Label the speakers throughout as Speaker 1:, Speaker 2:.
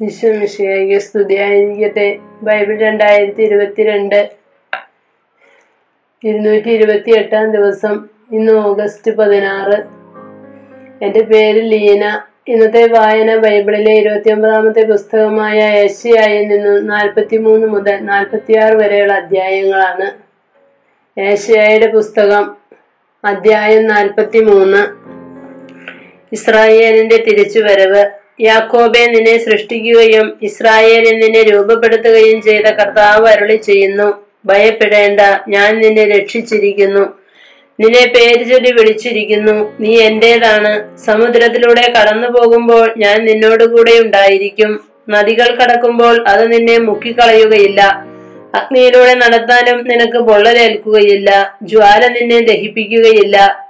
Speaker 1: വിശ്വമിഷയായി സ്തുതിയായിരിക്കട്ടെ. ബൈബിൾ രണ്ടായിരത്തി ഇരുപത്തിരണ്ട് ഇരുന്നൂറ്റി ഇരുപത്തി എട്ടാം ദിവസം ഇന്ന് ഓഗസ്റ്റ് പതിനാറ്. എന്റെ പേര് ലീന. ഇന്നത്തെ വായന ബൈബിളിലെ ഇരുപത്തി ഒമ്പതാമത്തെ പുസ്തകമായ ഏഷ്യയിൽ നിന്ന് നാൽപ്പത്തി മൂന്ന് മുതൽ നാൽപ്പത്തിയാറ് വരെയുള്ള അധ്യായങ്ങളാണ്. ഏഷ്യയുടെ പുസ്തകം അധ്യായം നാൽപ്പത്തി മൂന്ന് ഇസ്രായേലിന്റെ തിരിച്ചുവരവ് യാക്കോബെ നിന്നെ സൃഷ്ടിക്കുകയും ഇസ്രായേലിൽ നിന്നെ രൂപപ്പെടുത്തുകയും ചെയ്ത കർത്താവ് അരുളി ചെയ്യുന്നു. ഭയപ്പെടേണ്ട ഞാൻ നിന്നെ രക്ഷിച്ചിരിക്കുന്നു. നിന്നെ പേര് ചൊല്ലി വിളിച്ചിരിക്കുന്നു. നീ എന്റേതാണ്. സമുദ്രത്തിലൂടെ കടന്നു പോകുമ്പോൾ ഞാൻ നിന്നോടുകൂടെ ഉണ്ടായിരിക്കും. നദികൾ കടക്കുമ്പോൾ അത് നിന്നെ മുക്കിക്കളയുകയില്ല. അഗ്നിയിലൂടെ നടത്താനും നിനക്ക് പൊള്ളലേൽക്കുകയില്ല. ജ്വാല നിന്നെ ദഹിപ്പിക്കുകയില്ല.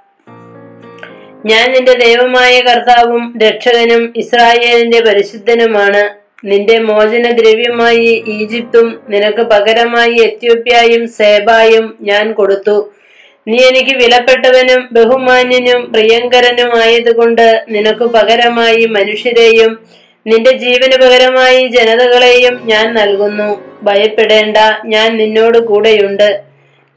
Speaker 1: ഞാൻ നിന്റെ ദൈവമായ കർത്താവും രക്ഷകനും ഇസ്രായേലിന്റെ പരിശുദ്ധനുമാണ്. നിന്റെ മോചന ദ്രവ്യമായി ഈജിപ്തും നിനക്ക് പകരമായി എത്യോപ്യയും സേബായും ഞാൻ കൊടുത്തു. നീ എനിക്ക് വിലപ്പെട്ടവനും ബഹുമാന്യനും പ്രിയങ്കരനുമായതുകൊണ്ട് നിനക്ക് പകരമായി മനുഷ്യരെയും നിന്റെ ജീവന് പകരമായി ജനതകളെയും ഞാൻ നൽകുന്നു. ഭയപ്പെടേണ്ട ഞാൻ നിന്നോട് കൂടെയുണ്ട്.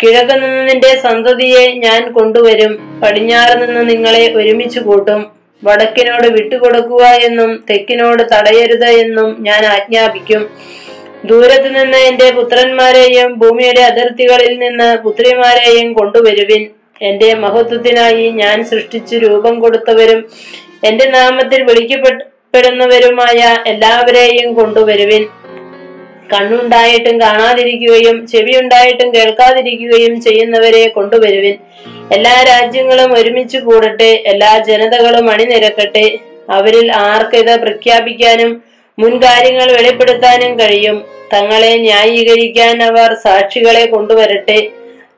Speaker 1: കിഴക്ക് നിന്ന് നിന്റെ സന്തതിയെ ഞാൻ കൊണ്ടുവരും. പടിഞ്ഞാറ് നിന്ന് നിങ്ങളെ ഒരുമിച്ച് കൂട്ടും. വടക്കിനോട് വിട്ടുകൊടുക്കുക എന്നും തെക്കിനോട് തടയരുത് എന്നും ഞാൻ ആജ്ഞാപിക്കും. ദൂരത്തു നിന്ന് എന്റെ പുത്രന്മാരെയും ഭൂമിയുടെ അതിർത്തികളിൽ നിന്ന് പുത്രിമാരെയും കൊണ്ടുവരുവിൻ. എന്റെ മഹത്വത്തിനായി ഞാൻ സൃഷ്ടിച്ചു രൂപം കൊടുത്തവരും എന്റെ നാമത്തിൽ വിളിക്കപ്പെടുന്നവരുമായ എല്ലാവരെയും കൊണ്ടുവരുവിൻ. കണ്ണുണ്ടായിട്ടും കാണാതിരിക്കുകയും ചെവി ഉണ്ടായിട്ടും കേൾക്കാതിരിക്കുകയും ചെയ്യുന്നവരെ കൊണ്ടുവരുവിൻ. എല്ലാ രാജ്യങ്ങളും ഒരുമിച്ച് കൂടട്ടെ എല്ലാ ജനതകളും അണിനിരക്കട്ടെ. അവരിൽ ആർക്ക് ഇത് പ്രഖ്യാപിക്കാനും മുൻകാര്യങ്ങൾ വെളിപ്പെടുത്താനും കഴിയും. തങ്ങളെ ന്യായീകരിക്കാൻ അവർ സാക്ഷികളെ കൊണ്ടുവരട്ടെ.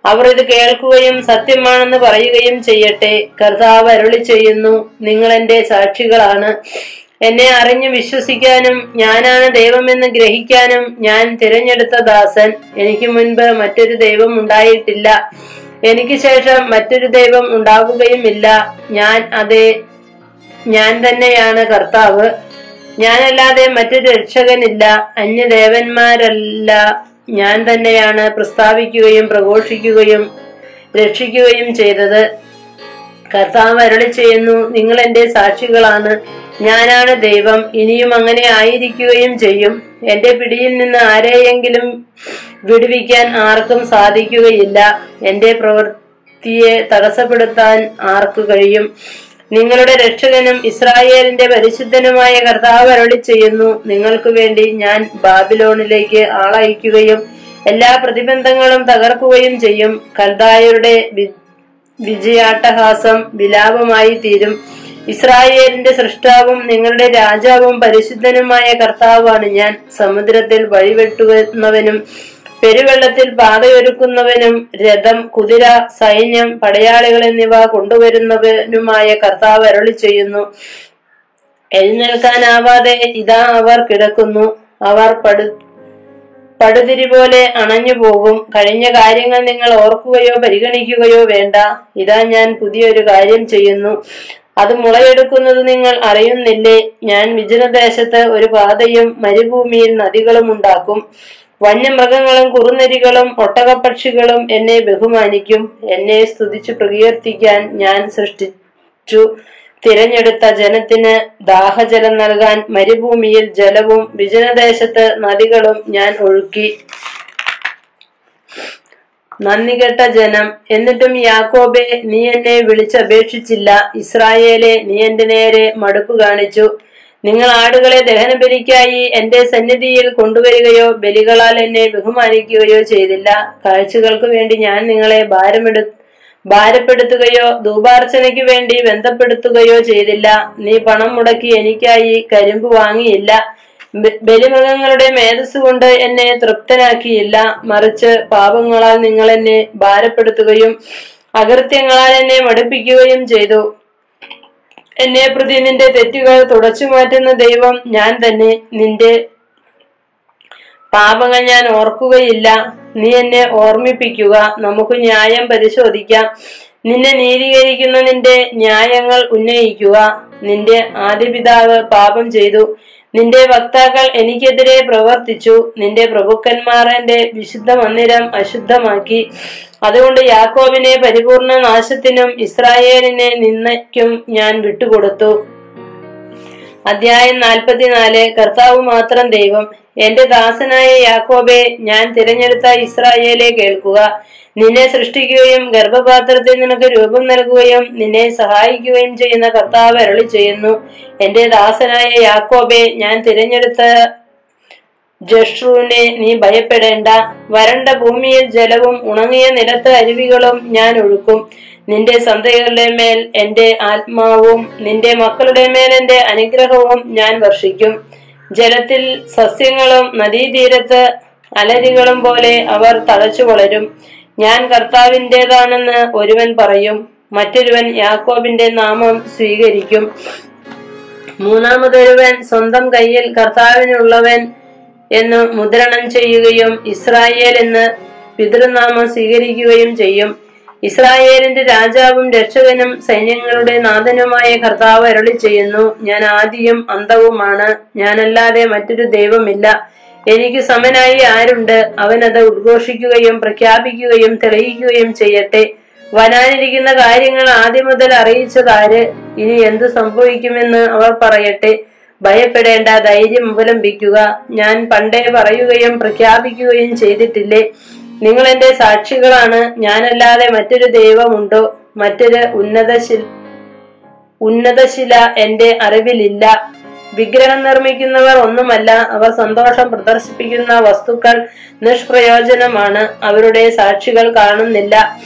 Speaker 1: അവർ ഇത് കേൾക്കുകയും സത്യമാണെന്ന് പറയുകയും ചെയ്യട്ടെ. കർത്താവ് അരുളി ചെയ്യുന്നു നിങ്ങൾ എന്റെ സാക്ഷികളാണ്. എന്നെ അറിഞ്ഞു വിശ്വസിക്കാനും ഞാനാണ് ദൈവമെന്ന് ഗ്രഹിക്കാനും ഞാൻ തിരഞ്ഞെടുത്ത ദാസൻ. എനിക്ക് മുൻപ് മറ്റൊരു ദൈവം ഉണ്ടായിട്ടില്ല. എനിക്ക് ശേഷം മറ്റൊരു ദൈവം ഉണ്ടാകുകയുമില്ല. ഞാൻ അതേ ഞാൻ തന്നെയാണ് കർത്താവ്. ഞാനല്ലാതെ മറ്റൊരു രക്ഷകനില്ല. അന്യദേവന്മാരല്ല. ഞാൻ തന്നെയാണ് പ്രസ്താവിക്കുകയും പ്രഘോഷിക്കുകയും രക്ഷിക്കുകയും ചെയ്തത്. കർത്താവ് അരുളി ചെയ്യുന്നു നിങ്ങൾ എന്റെ സാക്ഷികളാണ്. ഞാനാണ് ദൈവം ഇനിയും അങ്ങനെ ആയിരിക്കുകയും ചെയ്യും. എന്റെ പിടിയിൽ നിന്ന് ആരെയെങ്കിലും വിടുവിക്കാൻ ആർക്കും സാധിക്കുകയില്ല. എന്റെ പ്രവൃത്തിയെ തടസ്സപ്പെടുത്താൻ ആർക്കു കഴിയും? നിങ്ങളുടെ രക്ഷകനും ഇസ്രായേലിന്റെ പരിശുദ്ധനുമായ കർത്താവ് അരുളി ചെയ്യുന്നു നിങ്ങൾക്ക് വേണ്ടി ഞാൻ ബാബിലോണിലേക്ക് ആളയക്കുകയും എല്ലാ പ്രതിബന്ധങ്ങളും തകർക്കുകയും ചെയ്യും. കൽദായരുടെ വിജയാട്ടഹാസം വിലാപമായി തീരും. ഇസ്രായേലിന്റെ സൃഷ്ടാവും നിങ്ങളുടെ രാജാവും പരിശുദ്ധനുമായ കർത്താവാണ് ഞാൻ. സമുദ്രത്തിൽ വഴിവെട്ടുന്നവനും പെരുവെള്ളത്തിൽ പാതയൊരുക്കുന്നവനും രഥം കുതിര സൈന്യം പടയാളികൾ എന്നിവ കൊണ്ടുവരുന്നവനുമായ കർത്താവ് അരളി ചെയ്യുന്നു. എഴുന്നേൽക്കാനാവാതെ ഇതാ അവർ കിടക്കുന്നു. അവർ പടു പടുതിരി പോലെ അണഞ്ഞു പോകും. കഴിഞ്ഞ കാര്യങ്ങൾ നിങ്ങൾ ഓർക്കുകയോ പരിഗണിക്കുകയോ വേണ്ട. ഇതാ ഞാൻ പുതിയൊരു കാര്യം ചെയ്യുന്നു. അത് മുളയെടുക്കുന്നത് നിങ്ങൾ അറിയുന്നില്ലേ? ഞാൻ വിജനദേശത്ത് ഒരു പാതയും മരുഭൂമിയിൽ നദികളും ഉണ്ടാക്കും. വന്യമൃഗങ്ങളും കുറുനരികളും ഒട്ടകപ്പക്ഷികളും എന്നെ ബഹുമാനിക്കും. എന്നെ സ്തുതിച്ചു പ്രകീർത്തിക്കാൻ ഞാൻ സൃഷ്ടിച്ചു. തിരഞ്ഞെടുത്ത ജനത്തിന് ദാഹജലം നൽകാൻ മരുഭൂമിയിൽ ജലവും വിജനദേശത്ത് നദികളും ഞാൻ ഒഴുക്കി. നന്ദികെട്ട ജനം എന്നിട്ടും യാക്കോബെ നീ എന്നെ വിളിച്ചപേക്ഷിച്ചില്ല. ഇസ്രായേലെ നീ എന്റെ നേരെ മടുപ്പ് കാണിച്ചു. നിങ്ങൾ ആടുകളെ ദഹനബലിക്കായി എന്റെ സന്നിധിയിൽ കൊണ്ടുവരികയോ ബലികളാൽ എന്നെ ബഹുമാനിക്കുകയോ ചെയ്തില്ല. കാഴ്ചകൾക്ക് വേണ്ടി ഞാൻ നിങ്ങളെ ഭാരമെടു ഭാരപ്പെടുത്തുകയോ ധൂപാർച്ചനയ്ക്ക് വേണ്ടി ബന്ധപ്പെടുത്തുകയോ ചെയ്തില്ല. നീ പണം മുടക്കി എനിക്കായി കരിമ്പ് വാങ്ങിയില്ല. ബലിമൃഗങ്ങളുടെ മേധസ് കൊണ്ട് എന്നെ തൃപ്തനാക്കിയില്ല. മറിച്ച് പാപങ്ങളാൽ നിങ്ങൾ എന്നെ ഭാരപ്പെടുത്തുകയും അകൃത്യങ്ങളാൽ എന്നെ മടുപ്പിക്കുകയും ചെയ്തു. എന്നെ പ്രതി നിന്റെ തെറ്റുകൾ തുടച്ചു മാറ്റുന്ന ദൈവം ഞാൻ തന്നെ. നിന്റെ പാപങ്ങൾ ഞാൻ ഓർക്കുകയില്ല. നീ എന്നെ ഓർമ്മിപ്പിക്കുക. നമുക്ക് ന്യായം പരിശോധിക്കാം. നിന്നെ നീതീകരിക്കുന്ന നിന്റെ ന്യായങ്ങൾ ഉന്നയിക്കുക. നിന്റെ ആദ്യപിതാവ് പാപം ചെയ്തു. നിന്റെ വക്താക്കൾ എനിക്കെതിരെ പ്രവർത്തിച്ചു. നിന്റെ പ്രഭുക്കന്മാർ എന്റെ വിശുദ്ധ മന്ദിരം അശുദ്ധമാക്കി. അതുകൊണ്ട് യാക്കോബിനെ പരിപൂർണ നാശത്തിനും ഇസ്രായേലിനെ നിന്നയ്ക്കും ഞാൻ വിട്ടുകൊടുത്തു. അധ്യായം നാൽപ്പത്തിനാല്. കർത്താവ് മാത്രം ദൈവം. എന്റെ ദാസനായ യാക്കോബെ ഞാൻ തിരഞ്ഞെടുത്ത ഇസ്രായേലെ കേൾക്കുക. നിന്നെ സൃഷ്ടിക്കുകയും ഗർഭപാത്രത്തിൽ നിനക്ക് രൂപം നൽകുകയും നിന്നെ സഹായിക്കുകയും ചെയ്യുന്ന കർത്താവ് അരളി ചെയ്യുന്നു. എന്റെ ദാസനായ യാക്കോബെ ഞാൻ തിരഞ്ഞെടുത്ത ജഷ്റൂനെ നീ ഭയപ്പെടേണ്ട. വരണ്ട ഭൂമിയിൽ ജലവും ഉണങ്ങിയ നിലത്ത് അരുവികളും ഞാൻ ഒഴുക്കും. നിന്റെ സന്തതികളുടെ മേൽ എന്റെ ആത്മാവും നിന്റെ മക്കളുടെ മേൽ എന്റെ അനുഗ്രഹവും ഞാൻ വർഷിക്കും. ജലത്തിൽ സസ്യങ്ങളും നദീതീരത്ത് അലരികളും പോലെ അവർ തഴച്ചു വളരും. ഞാൻ കർത്താവിന്റെതാണെന്ന് ഒരുവൻ പറയും മറ്റൊരുവൻ യാക്കോബിന്റെ നാമം സ്വീകരിക്കും. മൂന്നാമതൊരുവൻ സ്വന്തം കയ്യിൽ കർത്താവിനുള്ളവൻ എന്ന് മുദ്രണം ചെയ്യുകയും ഇസ്രായേൽ എന്ന് പിതൃനാമം സ്വീകരിക്കുകയും ചെയ്യും. ഇസ്രായേലിന്റെ രാജാവും രക്ഷകനും സൈന്യങ്ങളുടെ നാഥനുമായ കർത്താവ് അരളി ചെയ്യുന്നു ഞാൻ ആദിയും അന്തവുമാണ് ഞാനല്ലാതെ മറ്റൊരു ദൈവമില്ല. എനിക്ക് സമനായി ആരുണ്ട്? അവനത് ഉദ്ഘോഷിക്കുകയും പ്രഖ്യാപിക്കുകയും തെളിയിക്കുകയും ചെയ്യട്ടെ. വരാനിരിക്കുന്ന കാര്യങ്ങൾ ആദ്യം മുതൽ അറിയിച്ചതാര്? ഇനി എന്തു സംഭവിക്കുമെന്ന് അവർ പറയട്ടെ. ഭയപ്പെടേണ്ട ധൈര്യം അവലംബിക്കുക. ഞാൻ പണ്ടേ പറയുകയും പ്രഖ്യാപിക്കുകയും ചെയ്തിട്ടില്ലേ? നിങ്ങൾ എന്റെ സാക്ഷികളാണ്. ഞാനല്ലാതെ മറ്റൊരു ദൈവമുണ്ടോ? മറ്റൊരു ഉന്നതശിൽ ഉന്നതശില എന്റെ അറിവിലില്ല. വിഗ്രഹം നിർമ്മിക്കുന്നവർ ഒന്നുമല്ല അവർ സന്തോഷം പ്രദർശിപ്പിക്കുന്ന വസ്തുക്കൾ നിഷ്പ്രയോജനമാണ്. അവരുടെ സാക്ഷികൾ കാണുന്നില്ല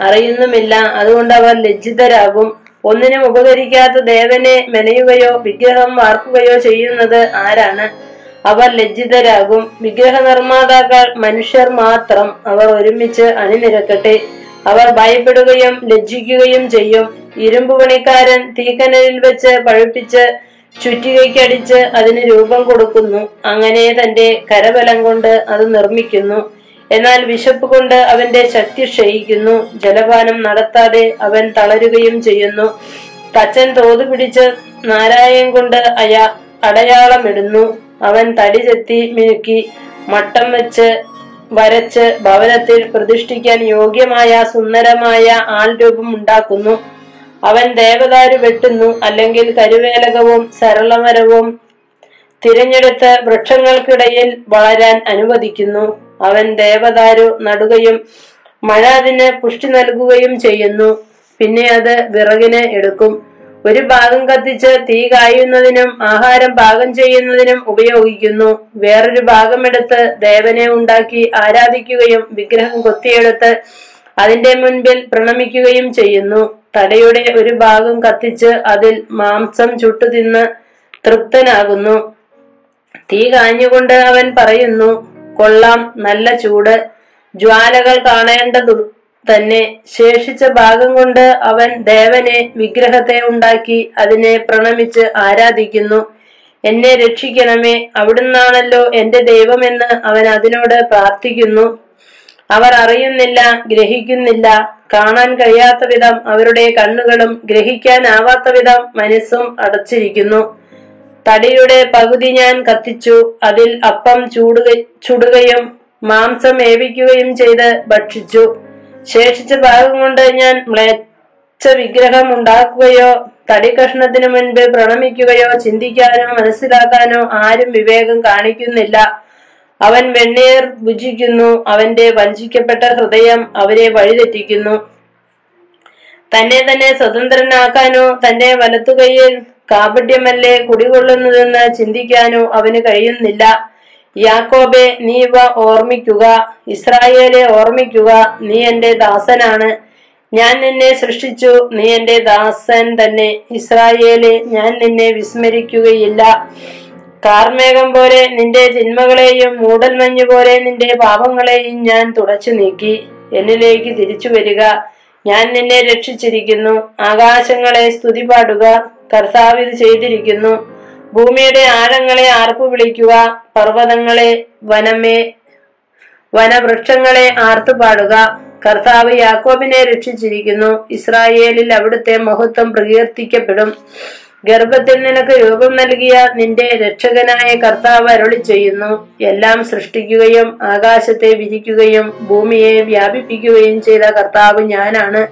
Speaker 1: അറിയുന്നുമില്ല. അതുകൊണ്ട് അവർ ലജ്ജിതരാകും. ഒന്നിനും ഉപകരിക്കാത്ത ദേവനെ മെനയുകയോ വിഗ്രഹം വാർക്കുകയോ ചെയ്യുന്നത് ആരാണ്? അവർ ലജ്ജിതരാകും. വിഗ്രഹ നിർമ്മാതാക്കൾ മനുഷ്യർ മാത്രം അവർ ഒരുമിച്ച് അണിനിരക്കട്ടെ അവർ ഭയപ്പെടുകയും ലജ്ജിക്കുകയും ചെയ്യും. ഇരുമ്പ് പണിക്കാരൻ തീക്കനലിൽ വെച്ച് പഴുപ്പിച്ച് ചുറ്റികയ്ക്കടിച്ച് അതിന് രൂപം കൊടുക്കുന്നു. അങ്ങനെ തന്റെ കരബലം കൊണ്ട് അത് നിർമ്മിക്കുന്നു. എന്നാൽ വിശപ്പ് കൊണ്ട് അവന്റെ ശക്തി ക്ഷയിക്കുന്നു. ജലപാനം നടത്താതെ അവൻ തളരുകയും ചെയ്യുന്നു. തച്ചൻ തോതു പിടിച്ച് നാരായം കൊണ്ട് അയാ അടയാളമിടുന്നു. അവൻ തടി ചെത്തി മിനുക്കി മട്ടം വെച്ച് വരച്ച് ഭവനത്തിൽ പ്രതിഷ്ഠിക്കാൻ യോഗ്യമായ സുന്ദരമായ ആൾ രൂപം ഉണ്ടാക്കുന്നു. അവൻ ദേവദാരു വെട്ടുന്നു അല്ലെങ്കിൽ കരുവേലകവും സരളമരവും തിരഞ്ഞെടുത്ത് വൃക്ഷങ്ങൾക്കിടയിൽ വളരാൻ അനുവദിക്കുന്നു. അവൻ ദേവദാരു നടുകയും മഴ അതിന് പുഷ്ടി നൽകുകയും ചെയ്യുന്നു. പിന്നെ അത് വിറകിന് എടുക്കും. ഒരു ഭാഗം കത്തിച്ച് തീ കായുന്നതിനും ആഹാരം പാകം ചെയ്യുന്നതിനും ഉപയോഗിക്കുന്നു. വേറൊരു ഭാഗമെടുത്ത് ദേവനെ ഉണ്ടാക്കി ആരാധിക്കുകയും വിഗ്രഹം കൊത്തിയെടുത്ത് അതിന്റെ മുൻപിൽ പ്രണമിക്കുകയും ചെയ്യുന്നു. തടയുടെ ഒരു ഭാഗം കത്തിച്ച് അതിൽ മാംസം ചുട്ടു തിന്ന് തൃപ്തനാകുന്നു. തീ കാഞ്ഞുകൊണ്ട് അവൻ പറയുന്നു കൊള്ളാം നല്ല ചൂട്. ജ്വാലകൾ കാണേണ്ടതു തന്നെ ശേഷിച്ച ഭാഗം കൊണ്ട് അവൻ ദേവനെ വിഗ്രഹത്തെ ഉണ്ടാക്കി അതിനെ പ്രണമിച്ച് ആരാധിക്കുന്നു. എന്നെ രക്ഷിക്കണമേ അവിടുന്നാണല്ലോ എന്റെ ദൈവമെന്ന് അവൻ അതിനോട് പ്രാർത്ഥിക്കുന്നു. അവർ അറിയുന്നില്ല ഗ്രഹിക്കുന്നില്ല. കാണാൻ കഴിയാത്ത വിധം അവരുടെ കണ്ണുകളും ഗ്രഹിക്കാനാവാത്ത വിധം മനസ്സും അടച്ചിരിക്കുന്നു. തടിയുടെ പകുതി ഞാൻ കത്തിച്ചു അതിൽ അപ്പം ചൂടുക ചുടുകയും മാംസം ഏവിക്കുകയും ചെയ്ത് ഭക്ഷിച്ചു. ശേഷിച്ച ഭാഗം കൊണ്ട് ഞാൻ മ്ലേച്ഛ വിഗ്രഹം ഉണ്ടാക്കുകയോ തടി കഷ്ണത്തിന് മുൻപ് പ്രണമിക്കുകയോ ചിന്തിക്കാനോ മനസ്സിലാക്കാനോ ആരും വിവേകം കാണിക്കുന്നില്ല. അവൻ വെണ്ണീർ ഭുജിക്കുന്നു. അവന്റെ വഞ്ചിക്കപ്പെട്ട ഹൃദയം അവരെ വഴിതെറ്റിക്കുന്നു. തന്നെ തന്നെ സ്വതന്ത്രനാക്കാനോ തന്റെ വലത്തുകൈയിൽ കാപട്യമല്ലേ കുടികൊള്ളുന്നതെന്ന് ചിന്തിക്കാനോ അവന് കഴിയുന്നില്ല. യാക്കോബെ നീ ഇവ ഓർമ്മിക്കുക. ഇസ്രായേലെ ഓർമ്മിക്കുക. നീ എന്റെ ദാസനാണ്. ഞാൻ നിന്നെ സൃഷ്ടിച്ചു. നീ എന്റെ ദാസൻ തന്നെ. ഇസ്രായേലെ ഞാൻ നിന്നെ വിസ്മരിക്കുകയില്ല. കാർമേഘം പോലെ നിന്റെ തിന്മകളെയും മൂടൽമഞ്ഞ് പോലെ നിന്റെ പാപങ്ങളെയും ഞാൻ തുടച്ചു നീക്കി. എന്നിലേക്ക് തിരിച്ചു വരിക. ഞാൻ നിന്നെ രക്ഷിച്ചിരിക്കുന്നു. ആകാശങ്ങളെ സ്തുതി പാടുക കർത്താവ് ഇത് ചെയ്തിരിക്കുന്നു. ഭൂമിയുടെ ആഴങ്ങളെ ആർപ്പു വിളിക്കുക പർവതങ്ങളെ വനമേ വനവൃക്ഷങ്ങളെ ആർത്തു പാടുക. കർത്താവ് യാക്കോബിനെ രക്ഷിച്ചിരിക്കുന്നു. ഇസ്രായേലിൽ അവിടുത്തെ മഹത്വം പ്രകീർത്തിക്കപ്പെടും. ഗർഭത്തിൽ നിനക്ക് രൂപം നൽകിയ നിന്റെ രക്ഷകനായ കർത്താവ് അരുളി ചെയ്യുന്നു. എല്ലാം സൃഷ്ടിക്കുകയും ആകാശത്തെ വിരിക്കുകയും ഭൂമിയെ വ്യാപിപ്പിക്കുകയും ചെയ്ത കർത്താവ് ഞാനാണ്.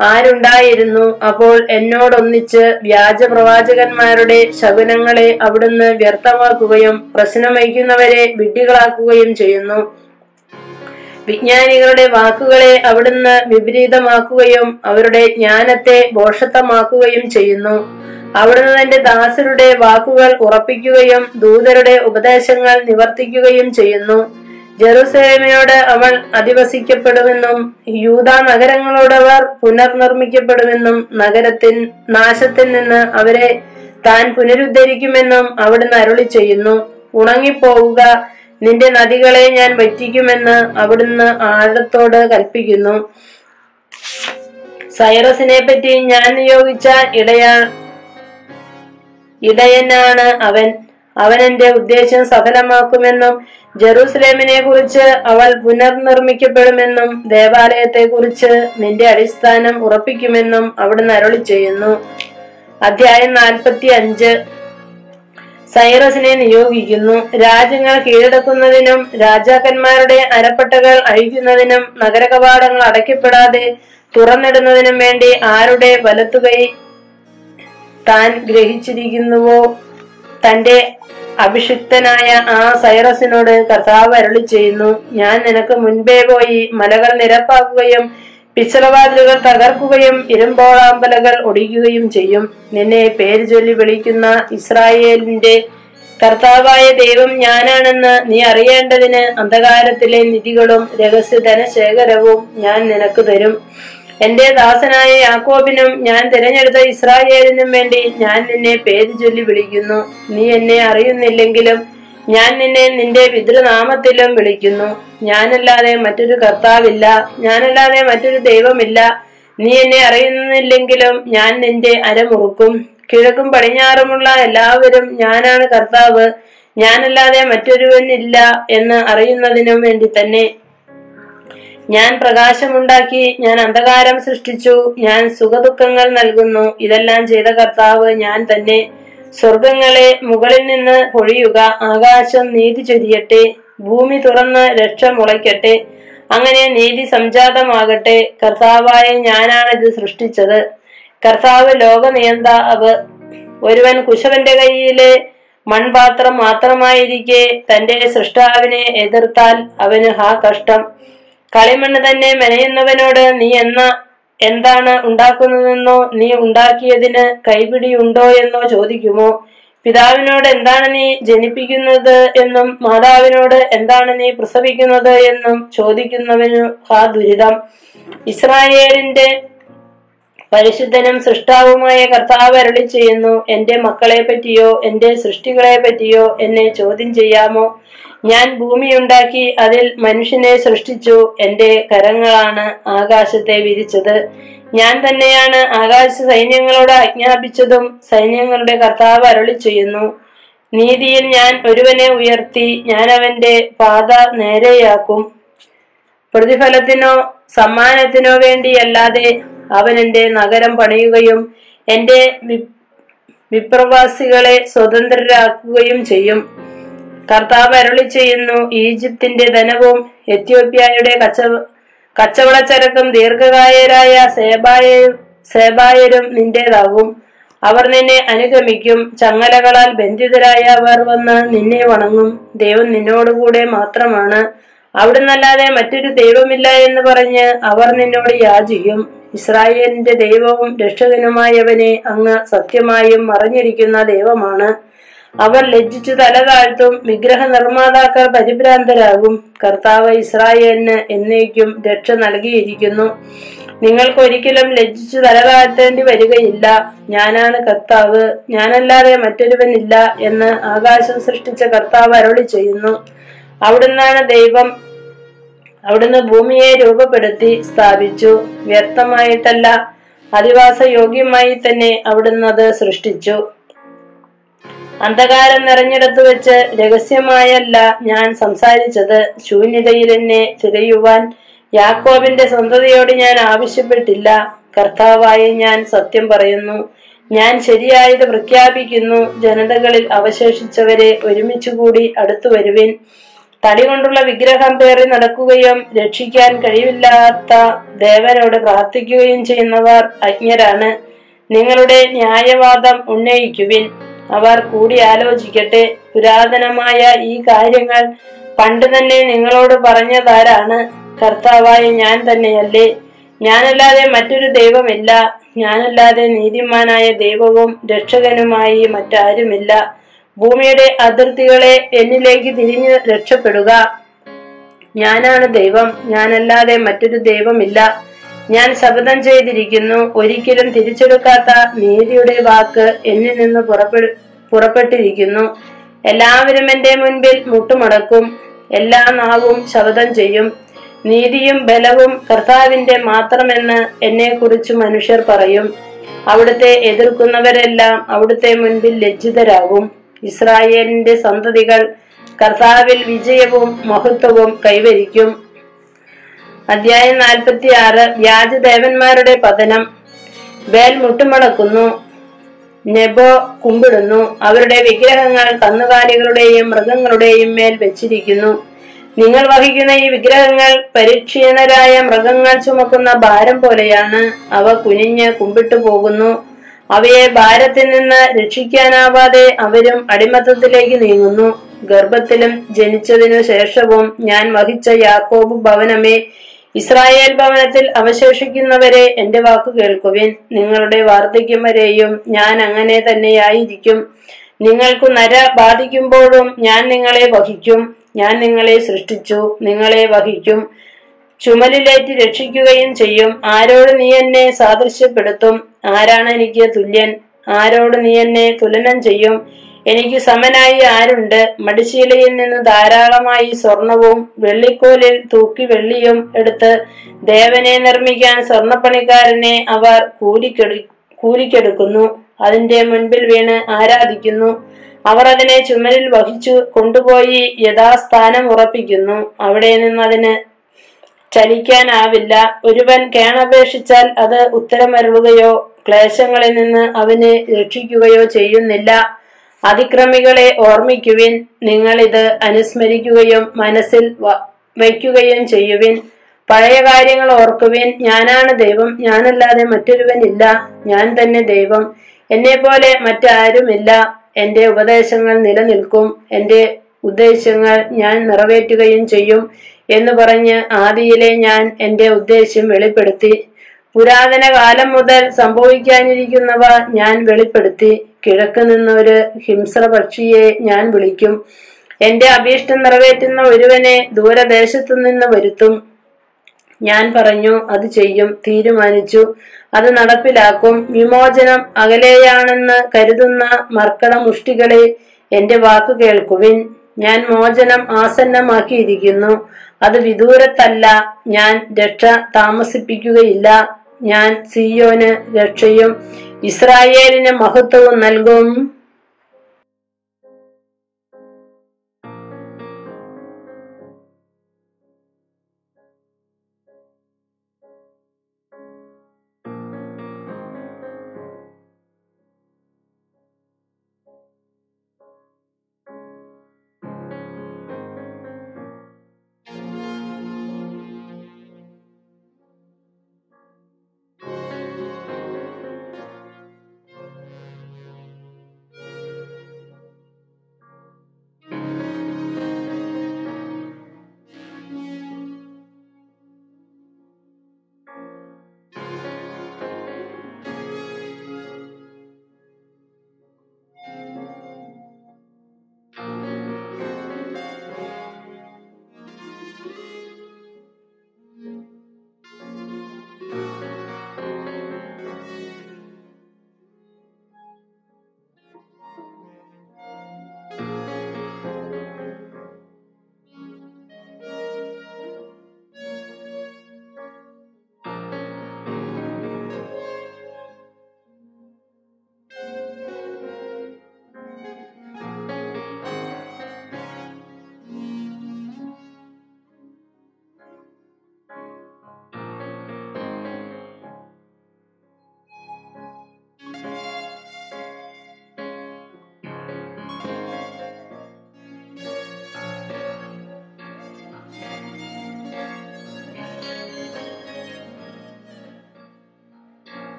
Speaker 1: ആരുണ്ടായിരുന്നു? അപ്പോൾ എന്നോടൊന്നിച്ച് വ്യാജ പ്രവാചകന്മാരുടെ ശകുനങ്ങളെ അവിടുന്ന് വ്യർത്ഥമാക്കുകയും പ്രശ്നമയക്കുന്നവരെ വിഡ്ഢികളാക്കുകയും ചെയ്യുന്നു. വിജ്ഞാനികളുടെ വാക്കുകളെ അവിടുന്ന് വിപരീതമാക്കുകയും അവരുടെ ജ്ഞാനത്തെ ബോഷത്തമാക്കുകയും ചെയ്യുന്നു. അവിടുന്ന് തന്റെ ദാസരുടെ വാക്കുകൾ ഉറപ്പിക്കുകയും ദൂതരുടെ ഉപദേശങ്ങൾ നിവർത്തിക്കുകയും ചെയ്യുന്നു. ജെറുസലേമിനോട് അവൾ അധിവസിക്കപ്പെടുമെന്നും യൂത നഗരങ്ങളോടവർ പുനർനിർമ്മിക്കപ്പെടുമെന്നും നഗരത്തിൻ നാശത്തിൽ നിന്ന് അവരെ താൻ പുനരുദ്ധരിക്കുമെന്നും അവിടുന്ന് അരുളി ചെയ്യുന്നു. ഉണങ്ങിപ്പോവുക നിന്റെ നദികളെ ഞാൻ വറ്റിക്കുമെന്ന് അവിടുന്ന് ആഴത്തോട് കൽപ്പിക്കുന്നു. സൈറസിനെ പറ്റി ഞാൻ നിയോഗിച്ച ഇടയാ ഇടയനാണ് അവൻ. അവൻ എന്റെ ഉദ്ദേശം സഫലമാക്കുമെന്നും ജെറൂസലേമിനെ കുറിച്ച് അവൾ പുനർനിർമ്മിക്കപ്പെടുമെന്നും ദേവാലയത്തെ കുറിച്ച് നിന്റെ അടിസ്ഥാനം ഉറപ്പിക്കുമെന്നും അവിടുന്ന് അരുളി ചെയ്യുന്നു. അധ്യായം നാൽപ്പത്തി അഞ്ച് സൈറസിനെ നിയോഗിക്കുന്നു. രാജ്യങ്ങൾ കീഴടക്കുന്നതിനും രാജാക്കന്മാരുടെ അരപ്പട്ടകൾ അഴിക്കുന്നതിനും നഗരകവാടങ്ങൾ അടയ്ക്കപ്പെടാതെ തുറന്നിടുന്നതിനും വേണ്ടി ആരുടെ വലത്തുകൈ താൻ ഗ്രഹിച്ചിരിക്കുന്നുവോ? തന്റെ അഭിഷിക്തനായ ആ സൈറസിനോട് കർത്താവ് അരുളി ചെയ്യുന്നു ഞാൻ നിനക്ക് മുൻപേ പോയി മലകൾ നിരപ്പാക്കുകയും പിച്ചളവാതിലുകൾ തകർക്കുകയും ഇരുമ്പോളാമ്പലകൾ ഒടിക്കുകയും ചെയ്യും. നിന്നെ പേര് ചൊല്ലി വിളിക്കുന്ന ഇസ്രായേലിന്റെ കർത്താവായ ദൈവം ഞാനാണെന്ന് നീ അറിയേണ്ടതിന് അന്ധകാരത്തിലെ നിധികളും രഹസ്യ ധനശേഖരവും ഞാൻ നിനക്ക് തരും. എന്റെ ദാസനായ യാക്കോബിനും ഞാൻ തിരഞ്ഞെടുത്ത ഇസ്രായേലിനും വേണ്ടി ഞാൻ നിന്നെ പേര് ചൊല്ലി വിളിക്കുന്നു. നീ എന്നെ അറിയുന്നില്ലെങ്കിലും ഞാൻ നിന്നെ നിന്റെ പിതൃനാമത്തിലും വിളിക്കുന്നു. ഞാനല്ലാതെ മറ്റൊരു കർത്താവില്ല. ഞാനല്ലാതെ മറ്റൊരു ദൈവമില്ല. നീ എന്നെ അറിയുന്നില്ലെങ്കിലും ഞാൻ നിന്റെ അരമുറുക്കും. കിഴക്കും പടിഞ്ഞാറുമുള്ള എല്ലാവരും ഞാനാണ് കർത്താവ്. ഞാനല്ലാതെ മറ്റൊരുവനില്ല എന്ന് അറിയുന്നതിനും വേണ്ടി തന്നെ ഞാൻ പ്രകാശമുണ്ടാക്കി ഞാൻ അന്ധകാരം സൃഷ്ടിച്ചു ഞാൻ സുഖദുഃഖങ്ങൾ നൽകുന്നു. ഇതെല്ലാം ചെയ്ത കർത്താവ് ഞാൻ തന്നെ. സ്വർഗങ്ങളെ മുകളിൽ നിന്ന് പൊഴിയുക ആകാശം നീതി ചൊരിയട്ടെ ഭൂമി തുറന്ന് രക്ഷ മുളയ്ക്കട്ടെ അങ്ങനെ നീതി സംജാതമാകട്ടെ. കർത്താവായ ഞാനാണിത് സൃഷ്ടിച്ചത്. കർത്താവ് ലോക നിയന്താവ് ഒരുവൻ കുശവന്റെ കയ്യിലെ മൺപാത്രം മാത്രമായിരിക്കെ തന്റെ സൃഷ്ടാവിനെ എതിർത്താൽ അവന് ഹാ കഷ്ടം. കളിമണ്ണ് തന്നെ മെനയുന്നവനോട് നീ എന്ന എന്താണ് ഉണ്ടാക്കുന്നതെന്നോ നീ ഉണ്ടാക്കിയതിന് കൈപിടിയുണ്ടോ എന്നോ ചോദിക്കുമോ? പിതാവിനോട് എന്താണ് നീ ജനിപ്പിക്കുന്നത് എന്നും മാതാവിനോട് എന്താണ് നീ പ്രസവിക്കുന്നത് എന്നും ചോദിക്കുന്നവനു ആ ദുരിതം. ഇസ്രായേലിന്റെ പരിശുദ്ധനും സൃഷ്ടാവുമായ കർത്താവ് അരളി ചെയ്യുന്നു എന്റെ മക്കളെ പറ്റിയോ എന്റെ സൃഷ്ടികളെ പറ്റിയോ എന്നെ ചോദ്യം ചെയ്യാമോ? ഞാൻ ഭൂമിയുണ്ടാക്കി അതിൽ മനുഷ്യനെ സൃഷ്ടിച്ചു. എന്റെ കരങ്ങളാണ് ആകാശത്തെ വിരിച്ചത്. ഞാൻ തന്നെയാണ് ആകാശ സൈന്യങ്ങളോട് ആജ്ഞാപിച്ചതും സൈന്യങ്ങളുടെ കർത്താവ് അരളി ചെയ്യുന്നു. നീതിയിൽ ഞാൻ ഒരുവനെ ഉയർത്തി ഞാൻ അവന്റെ പാത നേരെയാക്കും. പ്രതിഫലത്തിനോ സമ്മാനത്തിനോ വേണ്ടിയല്ലാതെ അവൻ എന്റെ നഗരം പണിയുകയും എന്റെ വിപ്രവാസികളെ സ്വതന്ത്രരാക്കുകയും ചെയ്യും. കർത്താവ് അരുളി ചെയ്യുന്നു. ഈജിപ്തിന്റെ ധനവും എത്യോപ്യയുടെ കച്ചവ കച്ചവടച്ചരക്കും ദീർഘകായരായ സേബായ സേബായരും നിന്റേതാകും. അവർ നിന്നെ അനുഗമിക്കും. ചങ്ങലകളാൽ ബന്ധിതരായ അവർ വന്ന് നിന്നെ വണങ്ങും. ദൈവം നിന്നോടുകൂടെ മാത്രമാണ്. അവിടുന്നല്ലാതെ മറ്റൊരു ദൈവമില്ല എന്ന് പറഞ്ഞ് അവർ നിന്നോട് യാചിക്കും. ഇസ്രായേലിന്റെ ദൈവവും രക്ഷകനുമായവനെ അങ്ങ് സത്യമായും മറിഞ്ഞിരിക്കുന്ന ദൈവമാണ്. അവർ ലജ്ജിച്ചു തല താഴ്ത്തും വിഗ്രഹ നിർമ്മാതാക്കൾ പരിഭ്രാന്തരാകും. കർത്താവ് ഇസ്രായേലിന് എന്നേക്കും രക്ഷ നൽകിയിരിക്കുന്നു. നിങ്ങൾക്കൊരിക്കലും ലജ്ജിച്ചു തല താഴ്ത്തേണ്ടി വരികയില്ല. ഞാനാണ് കർത്താവ്. ഞാനല്ലാതെ മറ്റൊരുവനില്ല എന്ന് ആകാശം സൃഷ്ടിച്ച കർത്താവ് അരുളി ചെയ്യുന്നു. അവിടുന്നാണ് ദൈവം അവിടുന്ന് ഭൂമിയെ രൂപപ്പെടുത്തി സ്ഥാപിച്ചു. വ്യർത്ഥമായിട്ടല്ല അധിവാസ യോഗ്യമായി തന്നെ അവിടുന്ന് അത് സൃഷ്ടിച്ചു. അന്ധകാരം നിറഞ്ഞിടത്ത് വെച്ച് രഹസ്യമായല്ല ഞാൻ സംസാരിച്ചത്. ശൂന്യതയിൽ എന്നെ തിരയുവാൻ യാക്കോബിന്റെ സ്വന്തതയോട് ഞാൻ ആവശ്യപ്പെട്ടില്ല. കർത്താവായി ഞാൻ സത്യം പറയുന്നു. ഞാൻ ശരിയായത് പ്രഖ്യാപിക്കുന്നു. ജനതകളിൽ അവശേഷിച്ചവരെ ഒരുമിച്ചുകൂടി അടുത്തു വരുവിൻ. തടി കൊണ്ടുള്ള വിഗ്രഹം പേറി നടക്കുകയും രക്ഷിക്കാൻ കഴിവില്ലാത്ത ദേവനോട് പ്രാർത്ഥിക്കുകയും ചെയ്യുന്നവർ അജ്ഞരാണ്. നിങ്ങളുടെ ന്യായവാദം ഉന്നയിക്കുവിൻ. അവർ കൂടി ആലോചിക്കട്ടെ. പുരാതനമായ ഈ കാര്യങ്ങൾ പണ്ട് തന്നെ നിങ്ങളോട് പറഞ്ഞതാരാണ്? കർത്താവായ ഞാൻ തന്നെയല്ലേ. ഞാനല്ലാതെ മറ്റൊരു ദൈവമില്ല. ഞാനല്ലാതെ നീതിമാനായ ദൈവവും രക്ഷകനുമായി മറ്റാരുമില്ല. ഭൂമിയുടെ അതിർത്തികളെ എന്നിലേക്ക് തിരിഞ്ഞ് രക്ഷപ്പെടുക. ഞാനാണ് ദൈവം. ഞാനല്ലാതെ മറ്റൊരു ദൈവമില്ല. ഞാൻ ശപഥം ചെയ്തിരിക്കുന്നു. ഒരിക്കലും തിരിച്ചെടുക്കാത്ത നീതിയുടെ വാക്ക് എന്നിൽ നിന്ന് പുറപ്പെടു പുറപ്പെട്ടിരിക്കുന്നു. എല്ലാവരും എന്റെ മുൻപിൽ മുട്ടുമടക്കും. എല്ലാ നാവും ശപഥം ചെയ്യും. നീതിയും ബലവും കർത്താവിന്റെ മാത്രമെന്ന് എന്നെ കുറിച്ച് മനുഷ്യർ പറയും. അവിടുത്തെ എതിർക്കുന്നവരെല്ലാം അവിടുത്തെ മുൻപിൽ ലജ്ജിതരാകും. ഇസ്രായേലിന്റെ സന്തതികൾ കർത്താവിൽ വിജയവും മഹത്വവും കൈവരിക്കും. അധ്യായം നാൽപ്പത്തി ആറ് വ്യാജദേവന്മാരുടെ പതനം. വേൽ മുട്ടുമടക്കുന്നു. നെബോ കുമ്പിടുന്നു. അവരുടെ വിഗ്രഹങ്ങൾ കന്നുകാലികളുടെയും മൃഗങ്ങളുടെയും മേൽ വെച്ചിരിക്കുന്നു. നിങ്ങൾ വഹിക്കുന്ന ഈ വിഗ്രഹങ്ങൾ പരിക്ഷീണരായ മൃഗങ്ങൾ ചുമക്കുന്ന ഭാരം പോലെയാണ്. അവ കുനിഞ്ഞ് കുമ്പിട്ടു പോകുന്നു. അവയെ ഭാരത്തിൽ നിന്ന് രക്ഷിക്കാനാവാതെ അവരും അടിമത്തത്തിലേക്ക് നീങ്ങുന്നു. ഗർഭത്തിലും ജനിച്ചതിനു ശേഷവും ഞാൻ വഹിച്ച യാക്കോബ് ഭവനമേ ഇസ്രായേൽ ഭവനത്തിൽ അവശേഷിക്കുന്നവരെ എന്റെ വാക്കു കേൾക്കുവിൻ. നിങ്ങളുടെ വാർദ്ധക്യം വരെയും ഞാൻ അങ്ങനെ തന്നെയായിരിക്കും. നിങ്ങൾക്ക് നര ബാധിക്കുമ്പോഴും ഞാൻ നിങ്ങളെ വഹിക്കും. ഞാൻ നിങ്ങളെ സൃഷ്ടിച്ചു നിങ്ങളെ വഹിക്കും. ചുമലിലേറ്റ് രക്ഷിക്കുകയും ചെയ്യും. ആരോട് നീ എന്നെ സാദൃശ്യപ്പെടുത്തും? ആരാണ് എനിക്ക് തുല്യൻ? ആരോട് നീ എന്നെ തുലനം ചെയ്യും? എനിക്ക് സമനായി ആരുണ്ട്? മടിശീലയിൽ നിന്ന് ധാരാളമായി സ്വർണവും വെള്ളിക്കോലിൽ തൂക്കി വെള്ളിയും എടുത്ത് ദേവനെ നിർമ്മിക്കാൻ സ്വർണപ്പണിക്കാരനെ അവർ കൂലിക്കെടു കൂലിക്കെടുക്കുന്നു. അതിന്റെ മുൻപിൽ വീണ് ആരാധിക്കുന്നു. അവർ അതിനെ ചുമരിൽ വഹിച്ചു കൊണ്ടുപോയി യഥാസ്ഥാനം ഉറപ്പിക്കുന്നു. അവിടെ നിന്ന് അതിന് ചലിക്കാനാവില്ല. ഒരുവൻ കേണപേക്ഷിച്ചാൽ അത് ഉത്തരമരുളുകയോ ക്ലേശങ്ങളിൽ നിന്ന് അവനെ രക്ഷിക്കുകയോ ചെയ്യുന്നില്ല. അതിക്രമികളെ ഓർമ്മിക്കുവിൻ. നിങ്ങൾ ഇത് അനുസ്മരിക്കുകയും മനസ്സിൽ വയ്ക്കുകയും ചെയ്യുവിൻ. പഴയ കാര്യങ്ങൾ ഓർക്കുവിൻ. ഞാനാണ് ദൈവം. ഞാനല്ലാതെ മറ്റൊരുവനില്ല ഞാൻ തന്നെ ദൈവം. എന്നെ പോലെ മറ്റാരുമില്ല. എന്റെ ഉപദേശങ്ങൾ നിലനിൽക്കും. എന്റെ ഉദ്ദേശങ്ങൾ ഞാൻ നിറവേറ്റുകയും ചെയ്യും എന്ന് പറഞ്ഞ് ആദിയിലെ ഞാൻ എന്റെ ഉദ്ദേശ്യം വെളിപ്പെടുത്തി. പുരാതന കാലം മുതൽ സംഭവിക്കാനിരിക്കുന്നവ ഞാൻ വെളിപ്പെടുത്തി. കിഴക്ക് നിന്ന് ഒരു ഹിംസ്ര പക്ഷിയെ ഞാൻ വിളിക്കും. എന്റെ അഭീഷ്ടം നിറവേറ്റുന്ന ഒരുവനെ ദൂരദേശത്തു നിന്ന് വരുത്തും. ഞാൻ പറഞ്ഞു അത് ചെയ്യും. തീരുമാനിച്ചു. അത് നടപ്പിലാക്കും. വിമോചനം അകലെയാണെന്ന് കരുതുന്ന മർക്കട മുഷ്ടികളെ എന്റെ വാക്ക് കേൾക്കുവിൻ. ഞാൻ മോചനം ആസന്നമാക്കിയിരിക്കുന്നു. അത് വിദൂരത്തല്ല. ഞാൻ രക്ഷ താമസിപ്പിക്കുകയില്ല. ഞാൻ സിയോന് രക്ഷയും ഇസ്രായേലിന് മഹത്വവും നൽകും.